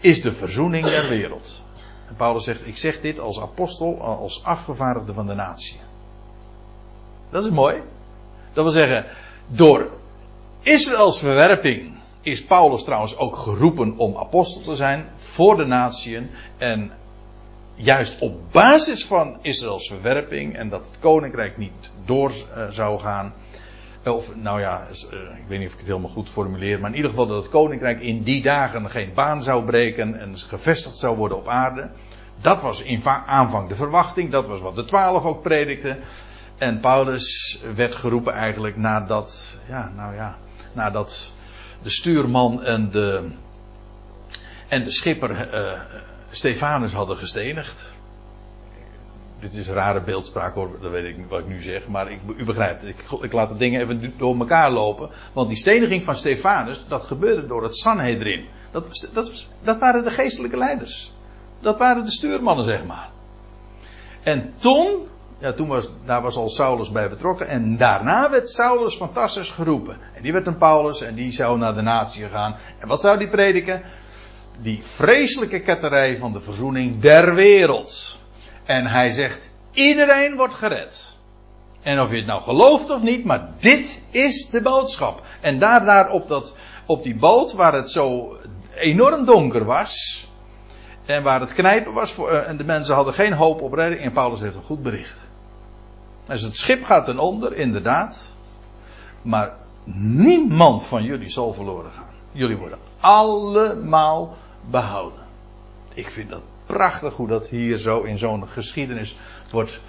[SPEAKER 1] is de verzoening der wereld. En Paulus zegt, ik zeg dit als apostel, als afgevaardigde van de natie. Dat is mooi. Dat wil zeggen, door Israëls verwerping is Paulus trouwens ook geroepen om apostel te zijn voor de natieën. En juist op basis van Israëls verwerping en dat het koninkrijk niet door uh, zou gaan. Of nou ja, uh, ik weet niet of ik het helemaal goed formuleer, maar in ieder geval dat het koninkrijk in die dagen geen baan zou breken en gevestigd zou worden op aarde. Dat was in aanvang de verwachting, dat was wat de twaalf ook predikten. En Paulus werd geroepen eigenlijk nadat, ja, nou ja, nadat de stuurman en de, en de schipper uh, Stefanus hadden gestenigd. dit is rare beeldspraak hoor, dat weet ik wat ik nu zeg, maar ik, u begrijpt, ik, ik laat de dingen even door elkaar lopen. Want die steniging van Stefanus, dat gebeurde door het Sanhedrin. Dat, dat, dat waren de geestelijke leiders. Dat waren de stuurmannen, zeg maar. En toen, ja, toen was, daar was al Saulus bij betrokken. En daarna werd Saulus van Tarsus geroepen. En die werd een Paulus en die zou naar de natie gaan. En wat zou die prediken? Die vreselijke ketterij van de verzoening der wereld. En hij zegt, iedereen wordt gered. En of je het nou gelooft of niet, maar dit is de boodschap. En daar, op, dat, op die boot, waar het zo enorm donker was. En waar het knijpen was, voor, uh, en de mensen hadden geen hoop op redding. En Paulus heeft een goed bericht. Dus het schip gaat ten onder, inderdaad. Maar niemand van jullie zal verloren gaan. Jullie worden allemaal behouden. Ik vind dat prachtig hoe dat hier zo in zo'n geschiedenis wordt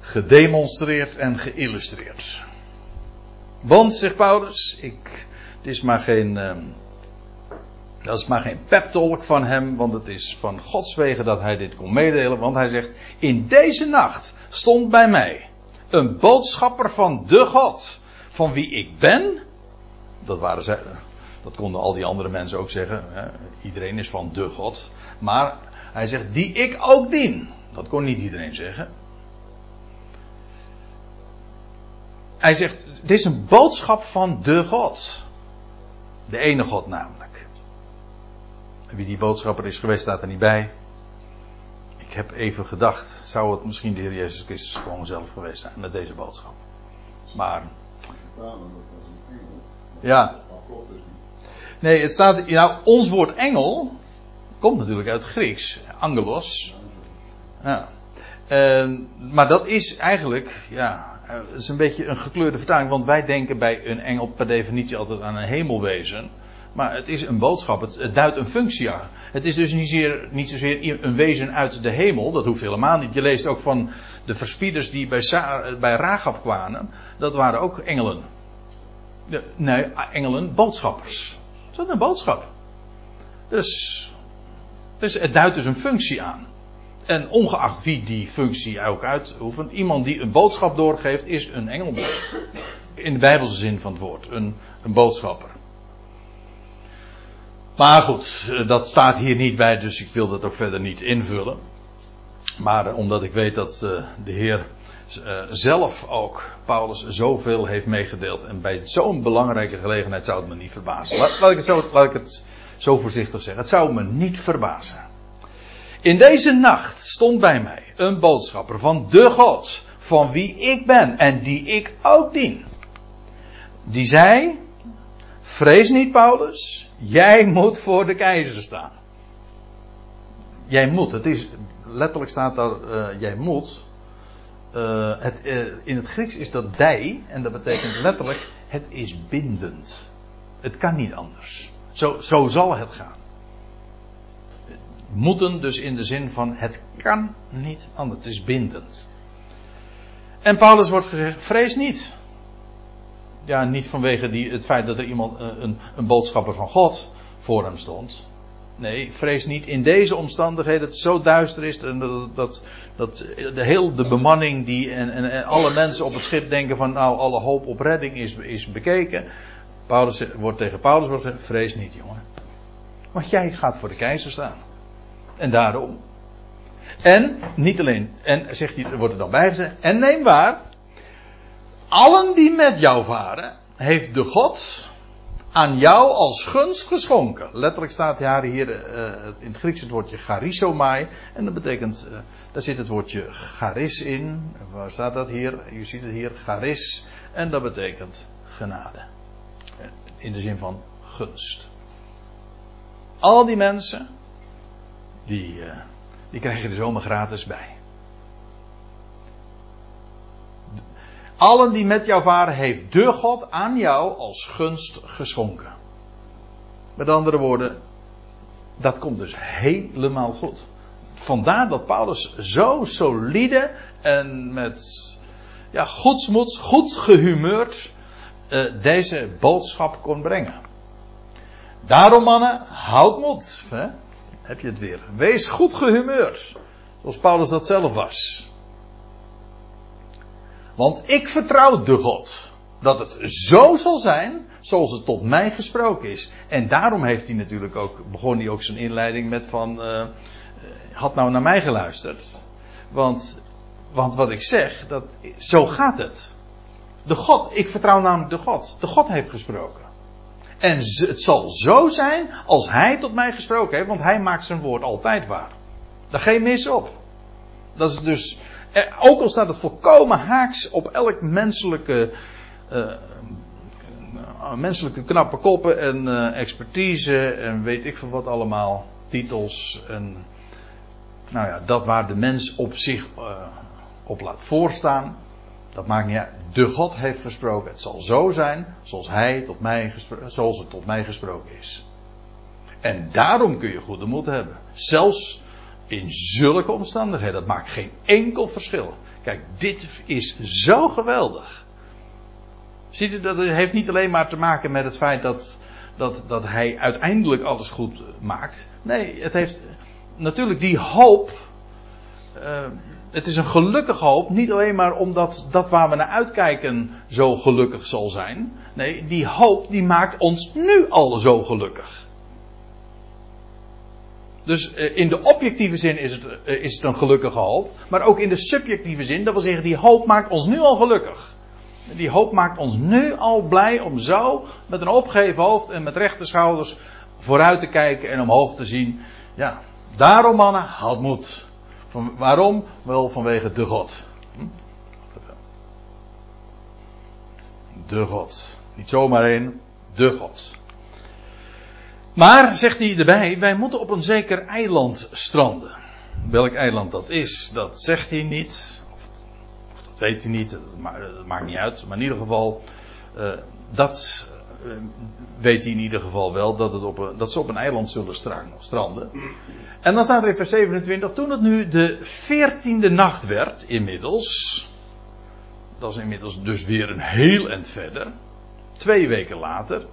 [SPEAKER 1] gedemonstreerd en geïllustreerd. Want, zegt Paulus, ik, het is maar geen, uh, dat is maar geen peptalk van hem, want het is van Gods wegen dat hij dit kon meedelen. Want hij zegt, in deze nacht stond bij mij een boodschapper van de God, van wie ik ben. Dat waren dat konden al die andere mensen ook zeggen. Hè? Iedereen is van de God. Maar hij zegt, die ik ook dien. Dat kon niet iedereen zeggen. Hij zegt, dit is een boodschap van de God. De ene God namelijk. Wie die boodschapper is geweest, staat er niet bij. Ik heb even gedacht, zou het misschien de Heer Jezus Christus gewoon zelf geweest zijn met deze boodschap. Maar. Ja. Nee, het staat, nou, ons woord engel komt natuurlijk uit het Grieks, angelos. Ja. Maar dat is eigenlijk, ja, het is een beetje een gekleurde vertaling, want wij denken bij een engel per definitie altijd aan een hemelwezen. Maar het is een boodschap, het, duidt een functie aan. Het is dus niet, zeer, niet zozeer een wezen uit de hemel, dat hoeft helemaal niet. Je leest ook van de verspieders die bij, bij kwamen, dat waren ook engelen. De, nee, engelen, boodschappers. Dat is een boodschap. Dus, dus het duidt dus een functie aan. En ongeacht wie die functie ook uitoefent, iemand die een boodschap doorgeeft, is een engel. In de Bijbelse zin van het woord, een, een boodschapper. Maar goed, dat staat hier niet bij, dus ik wil dat ook verder niet invullen. Maar omdat ik weet dat de Heer zelf ook Paulus zoveel heeft meegedeeld. En bij zo'n belangrijke gelegenheid zou het me niet verbazen. Laat, ik het zo, ik het zo voorzichtig zeggen. Het zou me niet verbazen. In deze nacht stond bij mij een boodschapper van de God, van wie ik ben en die ik ook dien. Die zei, vrees niet Paulus, jij moet voor de keizer staan. Jij moet, het is, letterlijk staat daar, uh, jij moet. Uh, het, uh, in het Grieks is dat dij, en dat betekent letterlijk, het is bindend. Het kan niet anders. Zo, zo zal het gaan. Moeten dus in de zin van het kan niet anders. Het is bindend. En Paulus wordt gezegd, vrees niet. Ja, niet vanwege die, het feit dat er iemand, een, een boodschapper van God voor hem stond. Nee, vrees niet in deze omstandigheden dat het zo duister is en dat, dat, dat de heel de bemanning die en, en, en, alle mensen op het schip denken van nou alle hoop op redding is, is bekeken. Paulus wordt tegen Paulus wordt gezegd, vrees niet jongen. Want jij gaat voor de keizer staan. En daarom. En niet alleen, en zegt hij, wordt er dan bijgezegd, en neem waar, allen die met jou varen, heeft de God aan jou als gunst geschonken. Letterlijk staat hier uh, in het Grieks het woordje charisomai. En dat betekent, uh, daar zit het woordje charis in. Waar staat dat hier? Je ziet het hier, charis. En dat betekent genade. In de zin van gunst. Al die mensen, die, uh, die krijg je er zomaar gratis bij. Allen die met jou varen, heeft de God aan jou als gunst geschonken. Met andere woorden, dat komt dus helemaal goed. Vandaar dat Paulus zo solide en met ja, goedsmoeds, goed gehumeurd uh, deze boodschap kon brengen. Daarom mannen, houd moed. Hè? Heb je het weer. Wees goed gehumeurd. Zoals Paulus dat zelf was. Want ik vertrouw de God. Dat het zo zal zijn zoals het tot mij gesproken is. En daarom heeft hij natuurlijk ook, begon hij ook zijn inleiding met van, uh, had nou naar mij geluisterd. Want, want wat ik zeg, dat, zo gaat het. De God, ik vertrouw namelijk de God. De God heeft gesproken. En het zal zo zijn als hij tot mij gesproken heeft, want hij maakt zijn woord altijd waar. Daar geen mis op. Dat is dus, ook al staat het volkomen haaks op elk menselijke, uh, menselijke knappe koppen en uh, expertise en weet ik veel wat allemaal, titels en, nou ja, dat waar de mens op zich op laat voorstaan. Dat maakt niet uit. De God heeft gesproken. Het zal zo zijn zoals, hij tot mij zoals het tot mij gesproken is. En daarom kun je goede moed hebben. Zelfs in zulke omstandigheden. Dat maakt geen enkel verschil. Kijk, dit is zo geweldig. Ziet u, dat heeft niet alleen maar te maken met het feit dat, dat, dat hij uiteindelijk alles goed maakt. Nee, het heeft natuurlijk die hoop. Uh, het is een gelukkige hoop, niet alleen maar omdat dat waar we naar uitkijken zo gelukkig zal zijn. Nee, die hoop die maakt ons nu al zo gelukkig. Dus eh, in de objectieve zin is het, eh, is een gelukkige hoop. Maar ook in de subjectieve zin, dat wil zeggen, die hoop maakt ons nu al gelukkig. Die hoop maakt ons nu al blij om zo met een opgeheven hoofd en met rechte schouders vooruit te kijken en omhoog te zien. Ja, daarom mannen, houd moed. Van, waarom? Wel vanwege de God. Hm? De God. Niet zomaar één, de God. Maar, zegt hij erbij, wij moeten op een zeker eiland stranden. Welk eiland dat is, dat zegt hij niet. Of, dat weet hij niet, dat, maakt niet uit. Maar in ieder geval, uh, dat uh, weet hij in ieder geval wel, dat, het op een, dat ze op een eiland zullen stranden. En dan staat er in vers 27, toen het nu de veertiende nacht werd, inmiddels. Dat is inmiddels dus weer een heel eind verder. Twee weken later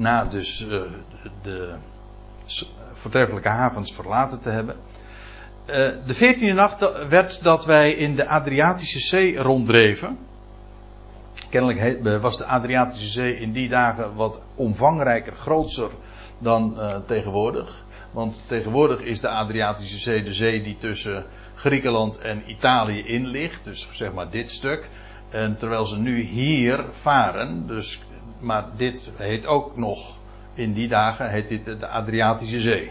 [SPEAKER 1] na dus uh, de voortreffelijke havens verlaten te hebben. Uh, de veertiende nacht werd dat wij in de Adriatische Zee ronddreven. Kennelijk was de Adriatische Zee in die dagen wat omvangrijker, groter dan tegenwoordig. Want tegenwoordig is de Adriatische Zee de zee die tussen Griekenland en Italië in ligt. Dus zeg maar dit stuk. En terwijl ze nu hier varen, dus maar dit heet ook nog, in die dagen heet dit de Adriatische Zee.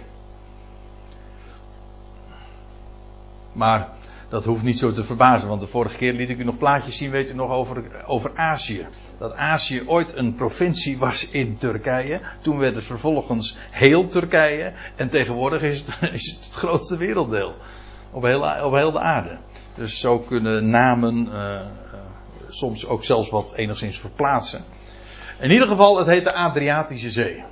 [SPEAKER 1] Maar dat hoeft niet zo te verbazen, want de vorige keer liet ik u nog plaatjes zien, weet u nog, over, over Azië. Dat Azië ooit een provincie was in Turkije. Toen werd het vervolgens heel Turkije. En tegenwoordig is het, (laughs) is het, grootste werelddeel. Op heel, op heel de aarde. Dus zo kunnen namen uh, soms ook zelfs wat enigszins verplaatsen. In ieder geval, het heet de Adriatische Zee.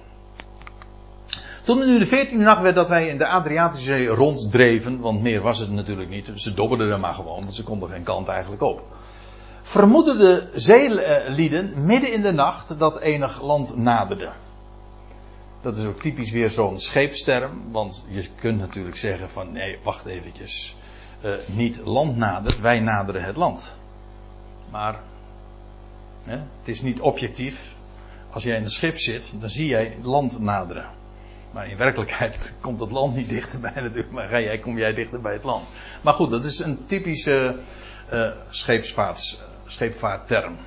[SPEAKER 1] Toen het nu de veertiende nacht werd dat wij in de Adriatische Zee ronddreven, want meer was het natuurlijk niet, ze dobberden er maar gewoon, want ze konden geen kant eigenlijk op. Vermoedden de zeelieden midden in de nacht dat enig land naderde. Dat is ook typisch weer zo'n scheepsterm, want je kunt natuurlijk zeggen van nee, wacht eventjes. Uh, niet land nadert, wij naderen het land. Maar hè, het is niet objectief als jij in een schip zit, dan zie jij land naderen. Maar in werkelijkheid (laughs) komt het land niet dichterbij (laughs) natuurlijk, maar ga jij, kom jij dichter bij het land. Maar goed, dat is een typische uh, scheepsvaarts, scheepvaartterm.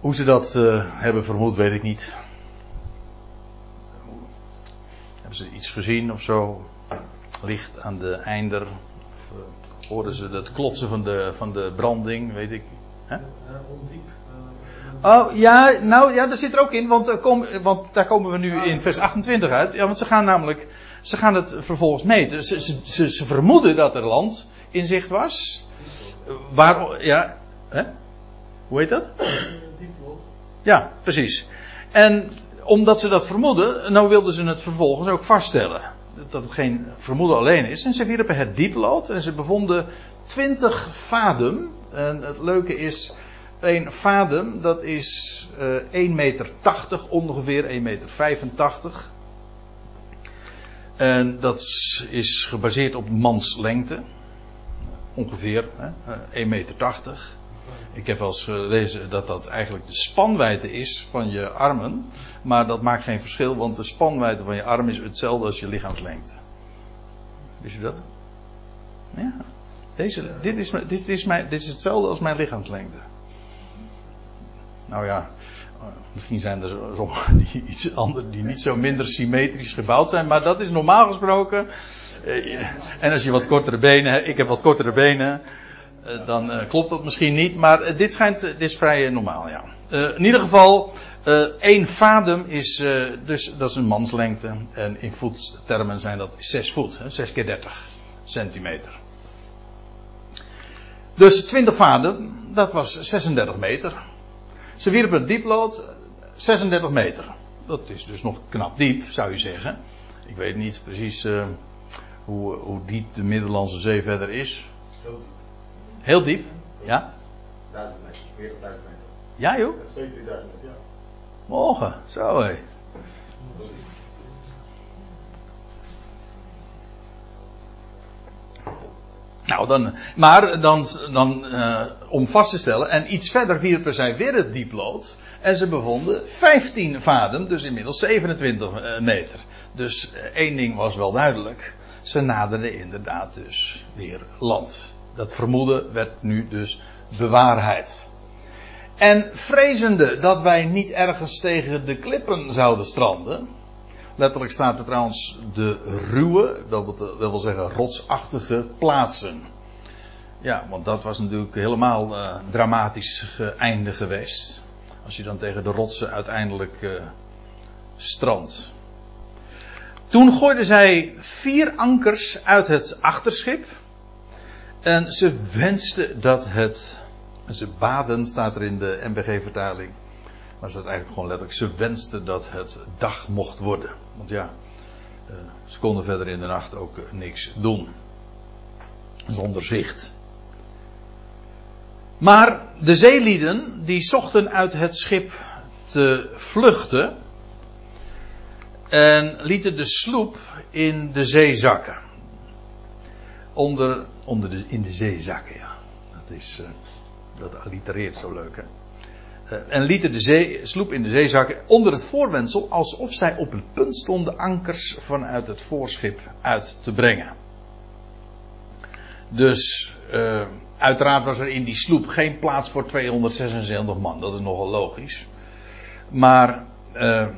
[SPEAKER 1] Hoe ze dat uh, hebben vermoed, weet ik niet. Hebben ze iets gezien of zo? Licht aan de einder? Of hoorden ze het klotsen van de, van de branding? Weet ik. Huh? Oh ja, nou ja, dat zit er ook in, want, kom, want daar komen we nu in vers 28 uit. Ja, want ze gaan namelijk, ze gaan het vervolgens meten. Ze, ze, ze, ze vermoeden dat er land in zicht was. Waar, ja, hè? Hoe heet dat? Ja, precies. En omdat ze dat vermoeden, nou wilden ze het vervolgens ook vaststellen. Dat het geen vermoeden alleen is. En ze wierpen het dieplood en ze bevonden 20 vadem. En het leuke is, een fadem, dat is uh, 1,80 meter ongeveer, 1,85 meter. En dat is gebaseerd op manslengte. Ongeveer hè, 1,80 meter. Ik heb wel eens gelezen dat dat eigenlijk de spanwijdte is van je armen. Maar dat maakt geen verschil, want de spanwijdte van je arm is hetzelfde als je lichaamslengte. Wist je dat? Ja. Deze, dit, is, dit, is mijn, dit is hetzelfde als mijn lichaamslengte. Nou ja, misschien zijn er sommigen (laughs) die iets anders, die niet zo minder symmetrisch gebouwd zijn, maar dat is normaal gesproken. Eh, en als je wat kortere benen ik heb wat kortere benen, eh, dan eh, klopt dat misschien niet, maar dit schijnt, dit is vrij normaal, ja. in ieder geval, één vadem is, dus dat is een manslengte, en in voettermen zijn dat 6 voet, 6 keer 30 centimeter. Dus 20 vaden, dat was 36 meter. Ze wierpen het dieplood 36 meter. Dat is dus nog knap diep, zou je zeggen. Ik weet niet precies uh, hoe, hoe, diep de Middellandse Zee verder is. Heel diep, ja? 1000 meter, meer dan 1000 meter. Ja joh? 2, 3000 meter, ja. Morgen, zo hé. Nou, dan, maar dan, dan uh, om vast te stellen, en iets verder wierpen zij weer het dieplood. En ze bevonden 15 vaden, dus inmiddels 27 uh, meter. Dus uh, één ding was wel duidelijk. Ze naderden inderdaad dus weer land. Dat vermoeden werd nu dus bewaarheid. En vrezende dat wij niet ergens tegen de klippen zouden stranden. Letterlijk staat er trouwens de ruwe, dat wil zeggen rotsachtige plaatsen. Ja, want dat was natuurlijk helemaal uh, dramatisch einde geweest. Als je dan tegen de rotsen uiteindelijk uh, strandt. Toen gooiden zij vier ankers uit het achterschip. En ze wensten dat het. Ze baden, staat er in de MBG-vertaling. Maar ze eigenlijk gewoon letterlijk. Ze wensten dat het dag mocht worden. Want ja, uh, ze konden verder in de nacht ook niks doen. Zonder zicht. Maar de zeelieden die zochten uit het schip te vluchten. En lieten de sloep in de zee zakken. Onder, onder de, in de zee zakken, ja. Dat is, uh, dat allitereert zo leuk, hè. Uh, en lieten de sloep in de zee zakken onder het voorwendsel alsof zij op het punt stonden ankers vanuit het voorschip uit te brengen. Dus uh, uiteraard was er in die sloep geen plaats voor 276 man. Dat is nogal logisch. Maar uh,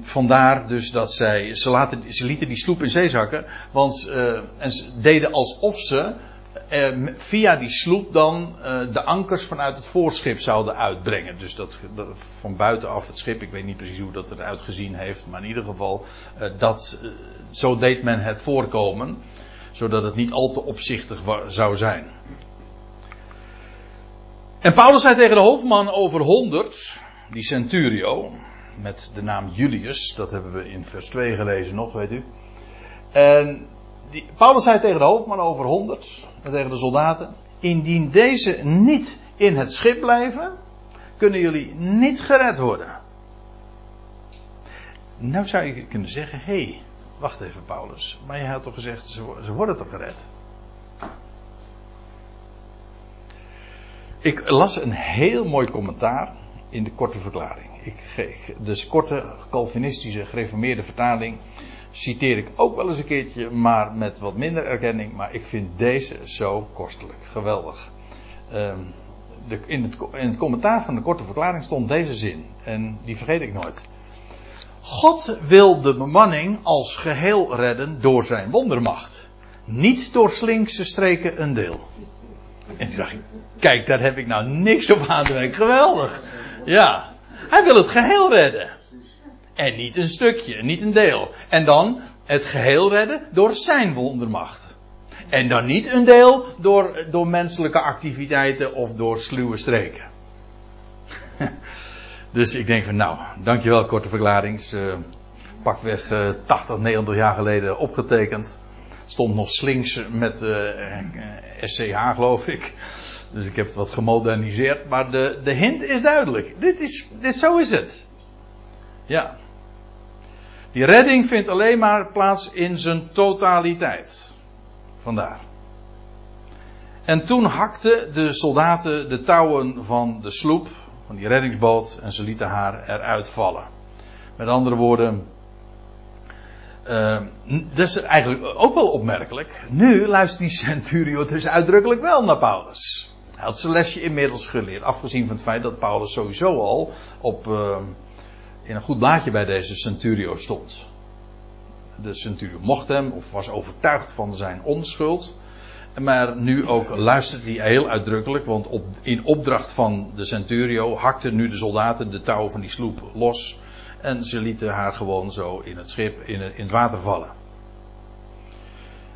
[SPEAKER 1] vandaar dus dat zij. Ze, laten, ze lieten die sloep in zee zakken. Want, en ze deden alsof ze via die sloep dan de ankers vanuit het voorschip zouden uitbrengen. Dus dat, van buitenaf het schip. Ik weet niet precies hoe dat eruit gezien heeft. Maar in ieder geval, dat, zo deed men het voorkomen zodat het niet al te opzichtig zou zijn. En Paulus zei tegen de hoofdman over 100, die centurio, met de naam Julius, dat hebben we in vers 2 gelezen nog, weet u. En Paulus zei tegen de hoofdman over 100, tegen de soldaten, indien deze niet in het schip blijven, kunnen jullie niet gered worden. Nou zou je kunnen zeggen, hé, hey, Wacht even, Paulus. Maar je had toch gezegd, ze, ze worden toch gered? Ik las een heel mooi commentaar in de korte verklaring. Ik, dus korte Calvinistische gereformeerde vertaling citeer ik ook wel eens een keertje, maar met wat minder erkenning. Maar ik vind deze zo kostelijk. Geweldig. Um, de, in, het, in het commentaar van de korte verklaring stond deze zin. En die vergeet ik nooit. God wil de bemanning als geheel redden door zijn wondermacht. Niet door slinkse streken een deel. En toen dacht ik, kijk, daar heb ik nou niks op aan te. Geweldig. Ja. Hij wil het geheel redden. En niet een stukje, niet een deel. En dan het geheel redden door zijn wondermacht. En dan niet een deel door, door menselijke activiteiten of door sluwe streken. (laughs) Dus ik denk van nou, dankjewel korte verklaring. Uh, pakweg uh, 80, 90 jaar geleden opgetekend. Stond nog slinks met SCH geloof ik. Dus ik heb het wat gemoderniseerd. Maar de, de hint is duidelijk. Dit is, dit, zo is het. Ja. Die redding vindt alleen maar plaats in zijn totaliteit. Vandaar. En toen hakten de soldaten de touwen van de sloep, van die reddingsboot, en ze lieten haar eruit vallen. Met andere woorden, uh, dat is eigenlijk ook wel opmerkelijk. Nu luistert die centurio dus uitdrukkelijk wel naar Paulus. Hij had zijn lesje inmiddels geleerd, afgezien van het feit dat Paulus sowieso al op, uh, in een goed blaadje bij deze centurio stond. De centurio mocht hem, of was overtuigd van zijn onschuld. Maar nu ook luistert hij heel uitdrukkelijk, want op, in opdracht van de centurio hakten nu de soldaten de touw van die sloep los. En ze lieten haar gewoon zo in het schip, in, in het water vallen.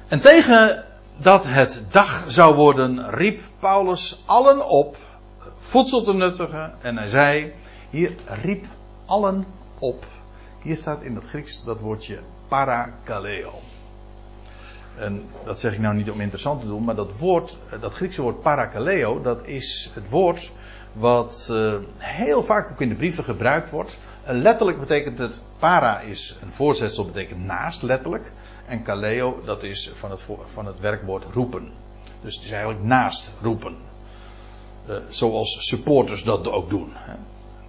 [SPEAKER 1] En tegen dat het dag zou worden, riep Paulus allen op voedsel te nuttigen. En hij zei, hier riep allen op. Hier staat in het Grieks dat woordje parakaleo. En dat zeg ik nou niet om interessant te doen, maar dat woord, dat Griekse woord parakaleo, dat is het woord wat uh, heel vaak ook in de brieven gebruikt wordt. Letterlijk betekent het, para is een voorzetsel, betekent naast letterlijk. En kaleo, dat is van het, van het werkwoord roepen. Dus het is eigenlijk naast roepen. Uh, zoals supporters dat ook doen. Hè.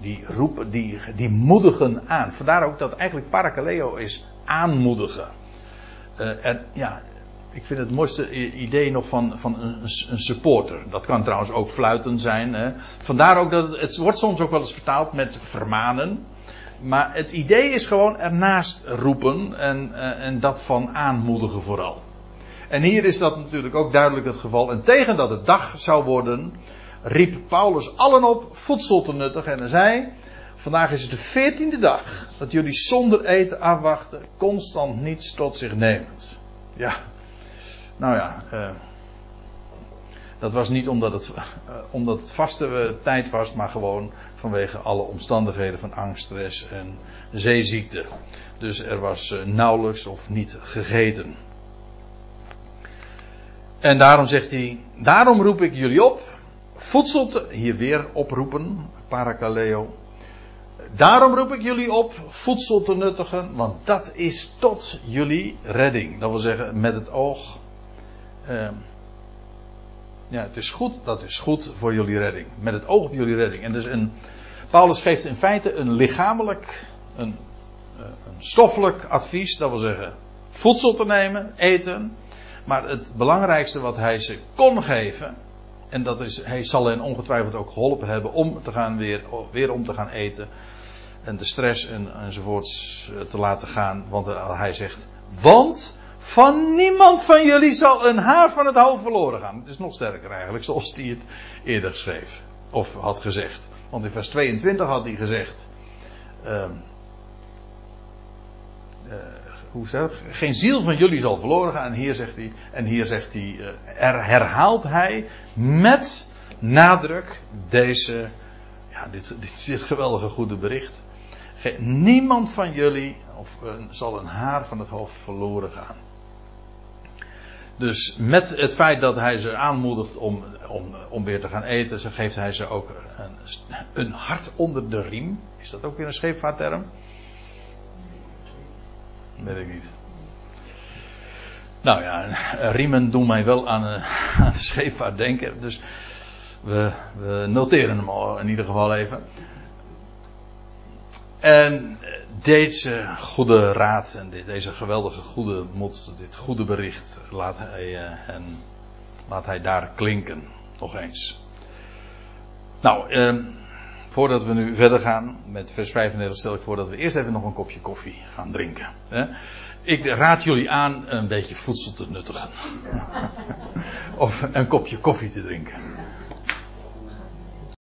[SPEAKER 1] Die roepen, die, die moedigen aan. Vandaar ook dat eigenlijk parakaleo is aanmoedigen. en ja, ik vind het mooiste idee nog van, van een, een, supporter. Dat kan trouwens ook fluiten zijn. Hè. Vandaar ook dat het, het wordt soms ook wel eens vertaald met vermanen. Maar het idee is gewoon ernaast roepen en, eh, en dat van aanmoedigen vooral. En hier is dat natuurlijk ook duidelijk het geval. En tegen dat het dag zou worden, riep Paulus allen op voedsel te nuttigen. En hij zei: Vandaag is het de veertiende dag dat jullie zonder eten afwachten, constant niets tot zich nemend. Ja, nou ja, uh, dat was niet omdat het, uh, omdat het vaste uh, tijd was, maar gewoon vanwege alle omstandigheden van angst, stress en zeeziekte. Dus er was nauwelijks of niet gegeten. En daarom zegt hij, daarom roep ik jullie op, voedsel te, hier weer oproepen, parakaleo. Daarom roep ik jullie op voedsel te nuttigen, want dat is tot jullie redding. Dat wil zeggen, met het oog Uh, ja, het is goed, dat is goed voor jullie redding. Met het oog op jullie redding. En dus een, Paulus geeft in feite een lichamelijk, een, eh, een stoffelijk advies. Dat wil zeggen, voedsel te nemen, eten. Maar het belangrijkste wat hij ze kon geven. En dat is, hij zal hen ongetwijfeld ook geholpen hebben om te gaan weer, weer om te gaan eten. En de stress en, enzovoorts eh, te laten gaan. Want hij zegt, want van niemand van jullie zal een haar van het hoofd verloren gaan. Het is nog sterker eigenlijk, zoals hij het eerder schreef. Of had gezegd. Want in vers 22 had hij gezegd. Uh, uh, Geen ziel van jullie zal verloren gaan. En hier zegt hij. En hier zegt hij. Er herhaalt hij met nadruk deze. Ja, dit, dit, dit geweldige goede bericht. Niemand van jullie of, zal een haar van het hoofd verloren gaan. Dus met het feit dat hij ze aanmoedigt om, om, om weer te gaan eten, geeft hij ze ook een, een hart onder de riem. Is dat ook weer een scheepvaartterm? Weet ik niet. Nou ja, riemen doen mij wel aan, (laughs) aan de scheepvaart denken. Dus we, we noteren hem al in ieder geval even. En deze goede raad en deze geweldige goede moed, dit goede bericht, laat hij, en laat hij daar klinken. Nog eens. Nou, eh, voordat we nu verder gaan met vers 35 stel ik voor dat we eerst even nog een kopje koffie gaan drinken. Ik raad jullie aan een beetje voedsel te nuttigen. (laughs) of een kopje koffie te drinken.